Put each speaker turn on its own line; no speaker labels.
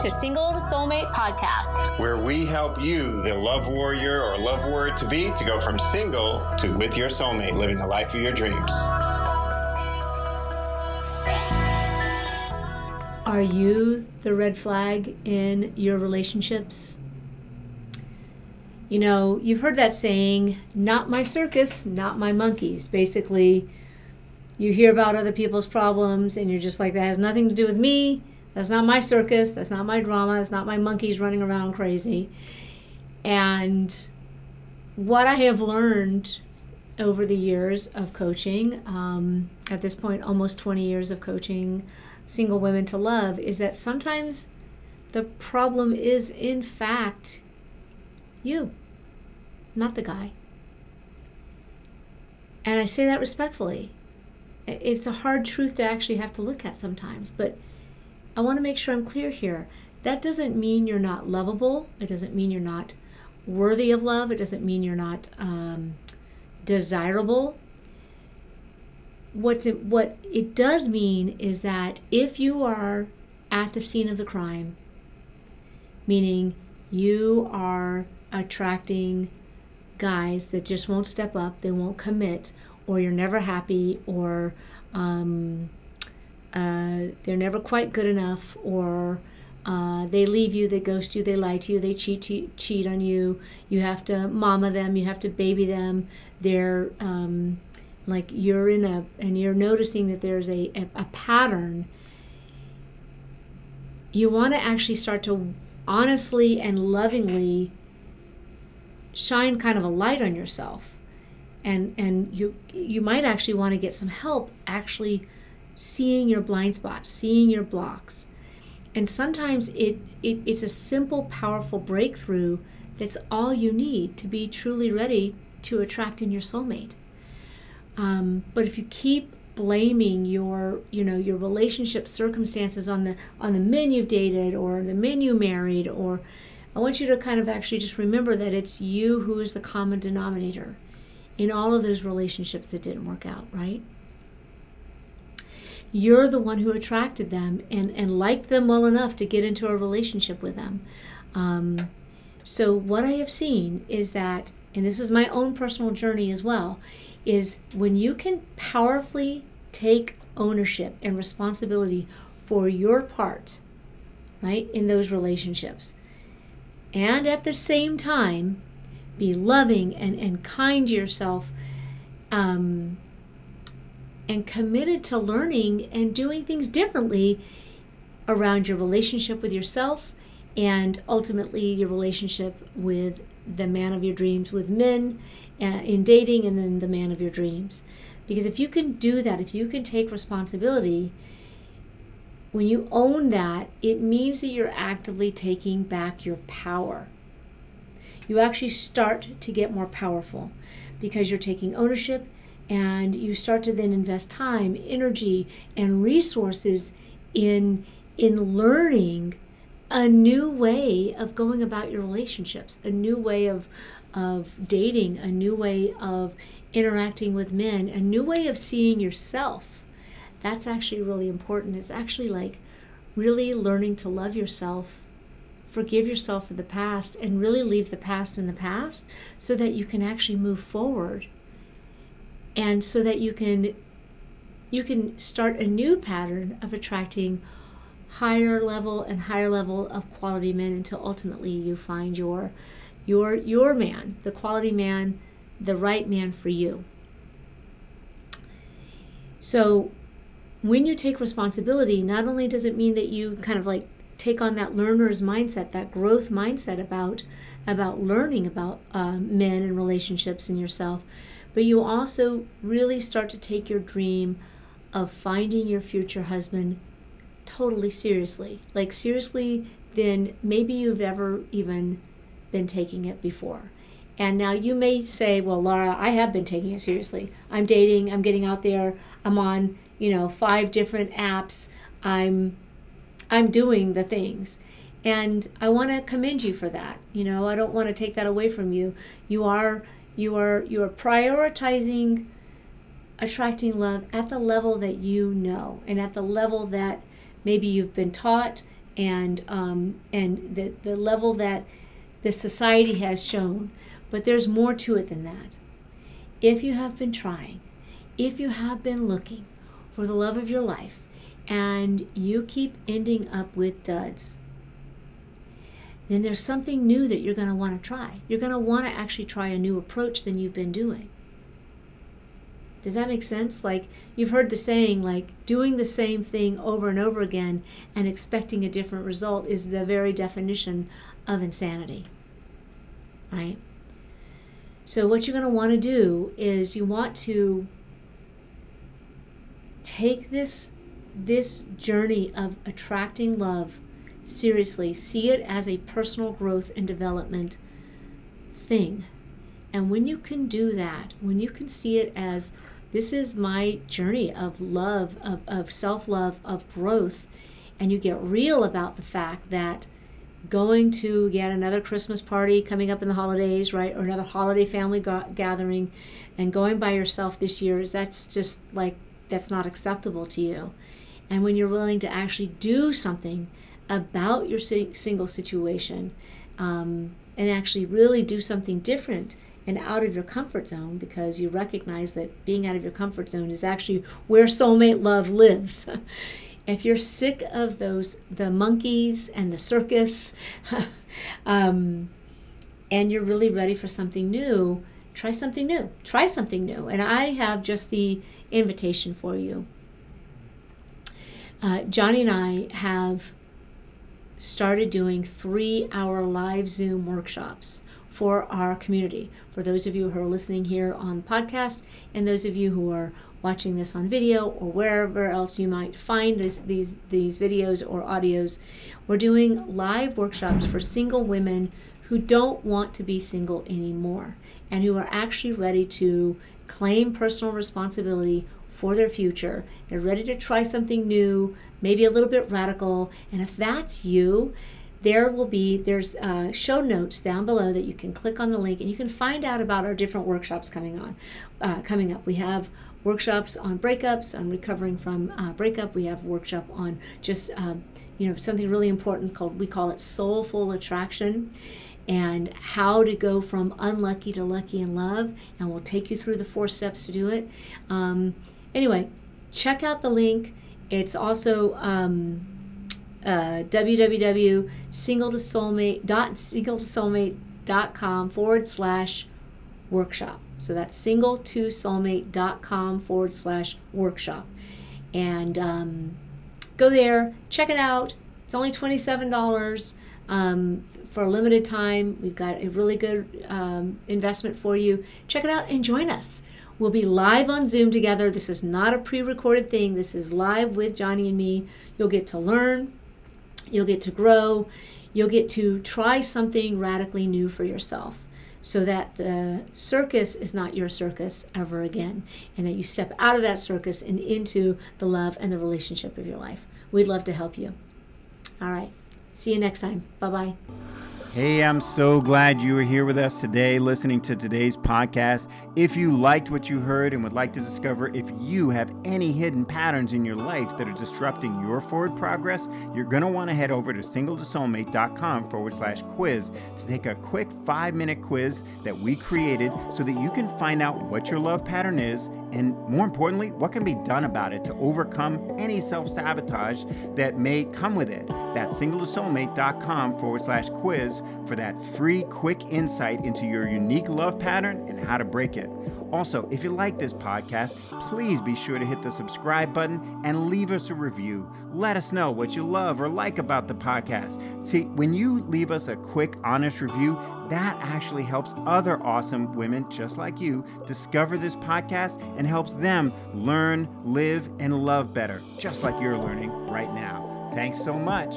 to Single to Soulmate podcast,
where we help you, the love warrior or love warrior to be, to go from single to with your soulmate, living the life of your dreams.
Are you the red flag in your relationships? You know, you've heard that saying, not my circus, not my monkeys. Basically, you hear about other people's problems and you're just like, that has nothing to do with me. That's not my circus. That's not my drama. That's not my monkeys running around crazy. And what I have learned over the years of coaching, um, at this point, almost 20 years of coaching single women to love, is that sometimes the problem is, in fact, you, not the guy. And I say that respectfully. It's a hard truth to actually have to look at sometimes, but I want to make sure I'm clear here. That doesn't mean you're not lovable. It doesn't mean you're not worthy of love. It doesn't mean you're not um, desirable. What's it, what it does mean is that if you are at the scene of the crime, meaning you are attracting guys that just won't step up, they won't commit, or you're never happy, or um, uh, they're never quite good enough, or uh, they leave you, they ghost you, they lie to you, they cheat cheat on you. You have to mama them, you have to baby them. They're um, like you're in a, and you're noticing that there's a, a, a pattern. You want to actually start to honestly and lovingly shine kind of a light on yourself and and you you might actually want to get some help actually seeing your blind spots, seeing your blocks. And sometimes it, it it's a simple, powerful breakthrough that's all you need to be truly ready to attract in your soulmate. Um, but if you keep blaming your you know your relationship circumstances on the on the men you've dated or the men you married or I want you to kind of actually just remember that it's you who is the common denominator in all of those relationships that didn't work out, right? You're the one who attracted them and, and liked them well enough to get into a relationship with them. Um, so, what I have seen is that, and this is my own personal journey as well, is when you can powerfully take ownership and responsibility for your part, right, in those relationships, and at the same time be loving and, and kind to yourself. Um, and committed to learning and doing things differently around your relationship with yourself and ultimately your relationship with the man of your dreams with men uh, in dating and then the man of your dreams. Because if you can do that if you can take responsibility when you own that it means that you're actively taking back your power. You actually start to get more powerful because you're taking ownership and you start to then invest time energy and resources in in learning a new way of going about your relationships a new way of of dating a new way of interacting with men a new way of seeing yourself. That's actually really important. It's actually like really learning to love yourself forgive yourself for the past and really leave the past in the past so that you can actually move forward and so that you can you can start a new pattern of attracting higher level and higher level of quality men until ultimately you find your your your man the quality man the right man for you. So when you take responsibility not only does it mean that you kind of like take on that learner's mindset that growth mindset about about learning about uh, men and relationships and yourself but you also really start to take your dream of finding your future husband totally seriously. Like, seriously, than maybe you've ever even been taking it before. And now you may say, well, Laura, I have been taking it seriously. I'm dating, I'm getting out there, I'm on, you know, five different apps. I'm I'm doing the things. And I want to commend you for that. You know, I don't want to take that away from you. You are you are you are prioritizing attracting love at the level that you know and at the level that maybe you've been taught and um, and the the level that the society has shown. But there's more to it than that. If you have been trying, if you have been looking for the love of your life, and you keep ending up with duds, then there's something new that you're going to want to try. You're going to want to actually try a new approach than you've been doing. Does that make sense? Like you've heard the saying, like doing the same thing over and over again and expecting a different result is the very definition of insanity. Right? So, what you're going to want to do is you want to take this this journey of attracting love seriously see it as a personal growth and development thing. And when you can do that when you can see it as this is my journey of love of, of self-love of growth and you get real about the fact that going to yet another christmas party coming up in the holidays right or another holiday family ga- gathering and going by yourself this year is that's just like that's not acceptable to you. And when you're willing to actually do something about your single situation um, and actually really do something different and out of your comfort zone because you recognize that being out of your comfort zone is actually where soulmate love lives. if you're sick of those, the monkeys and the circus, um, and you're really ready for something new, try something new. Try something new. And I have just the invitation for you. Uh, Johnny and I have started doing three hour live Zoom workshops for our community. For those of you who are listening here on podcast, and those of you who are watching this on video or wherever else you might find this, these these videos or audios, we're doing live workshops for single women who don't want to be single anymore and who are actually ready to claim personal responsibility for their future. They're ready to try something new, maybe a little bit radical. And if that's you, there will be there's uh, show notes down below that you can click on the link and you can find out about our different workshops coming on uh, coming up we have workshops on breakups on recovering from uh, breakup we have a workshop on just um, you know something really important called we call it soulful attraction and how to go from unlucky to lucky in love and we'll take you through the four steps to do it um, anyway check out the link it's also um, uh, www.singletosoulmate.singletosoulmate.com forward slash workshop. So that's singletosoulmate.com forward slash workshop. And um, go there, check it out. It's only $27 um, for a limited time. We've got a really good um, investment for you. Check it out and join us. We'll be live on Zoom together. This is not a pre recorded thing, this is live with Johnny and me. You'll get to learn, you'll get to grow, you'll get to try something radically new for yourself so that the circus is not your circus ever again, and that you step out of that circus and into the love and the relationship of your life. We'd love to help you. All right. See you next time. Bye bye.
Hey, I'm so glad you are here with us today listening to today's podcast. If you liked what you heard and would like to discover if you have any hidden patterns in your life that are disrupting your forward progress, you're going to want to head over to singletosoulmate.com forward slash quiz to take a quick five minute quiz that we created so that you can find out what your love pattern is and more importantly, what can be done about it to overcome any self sabotage that may come with it. That's singletosoulmate.com forward slash quiz for that free, quick insight into your unique love pattern and how to break it. Also, if you like this podcast, please be sure to hit the subscribe button and leave us a review. Let us know what you love or like about the podcast. See, when you leave us a quick, honest review, that actually helps other awesome women just like you discover this podcast and helps them learn, live, and love better, just like you're learning right now. Thanks so much.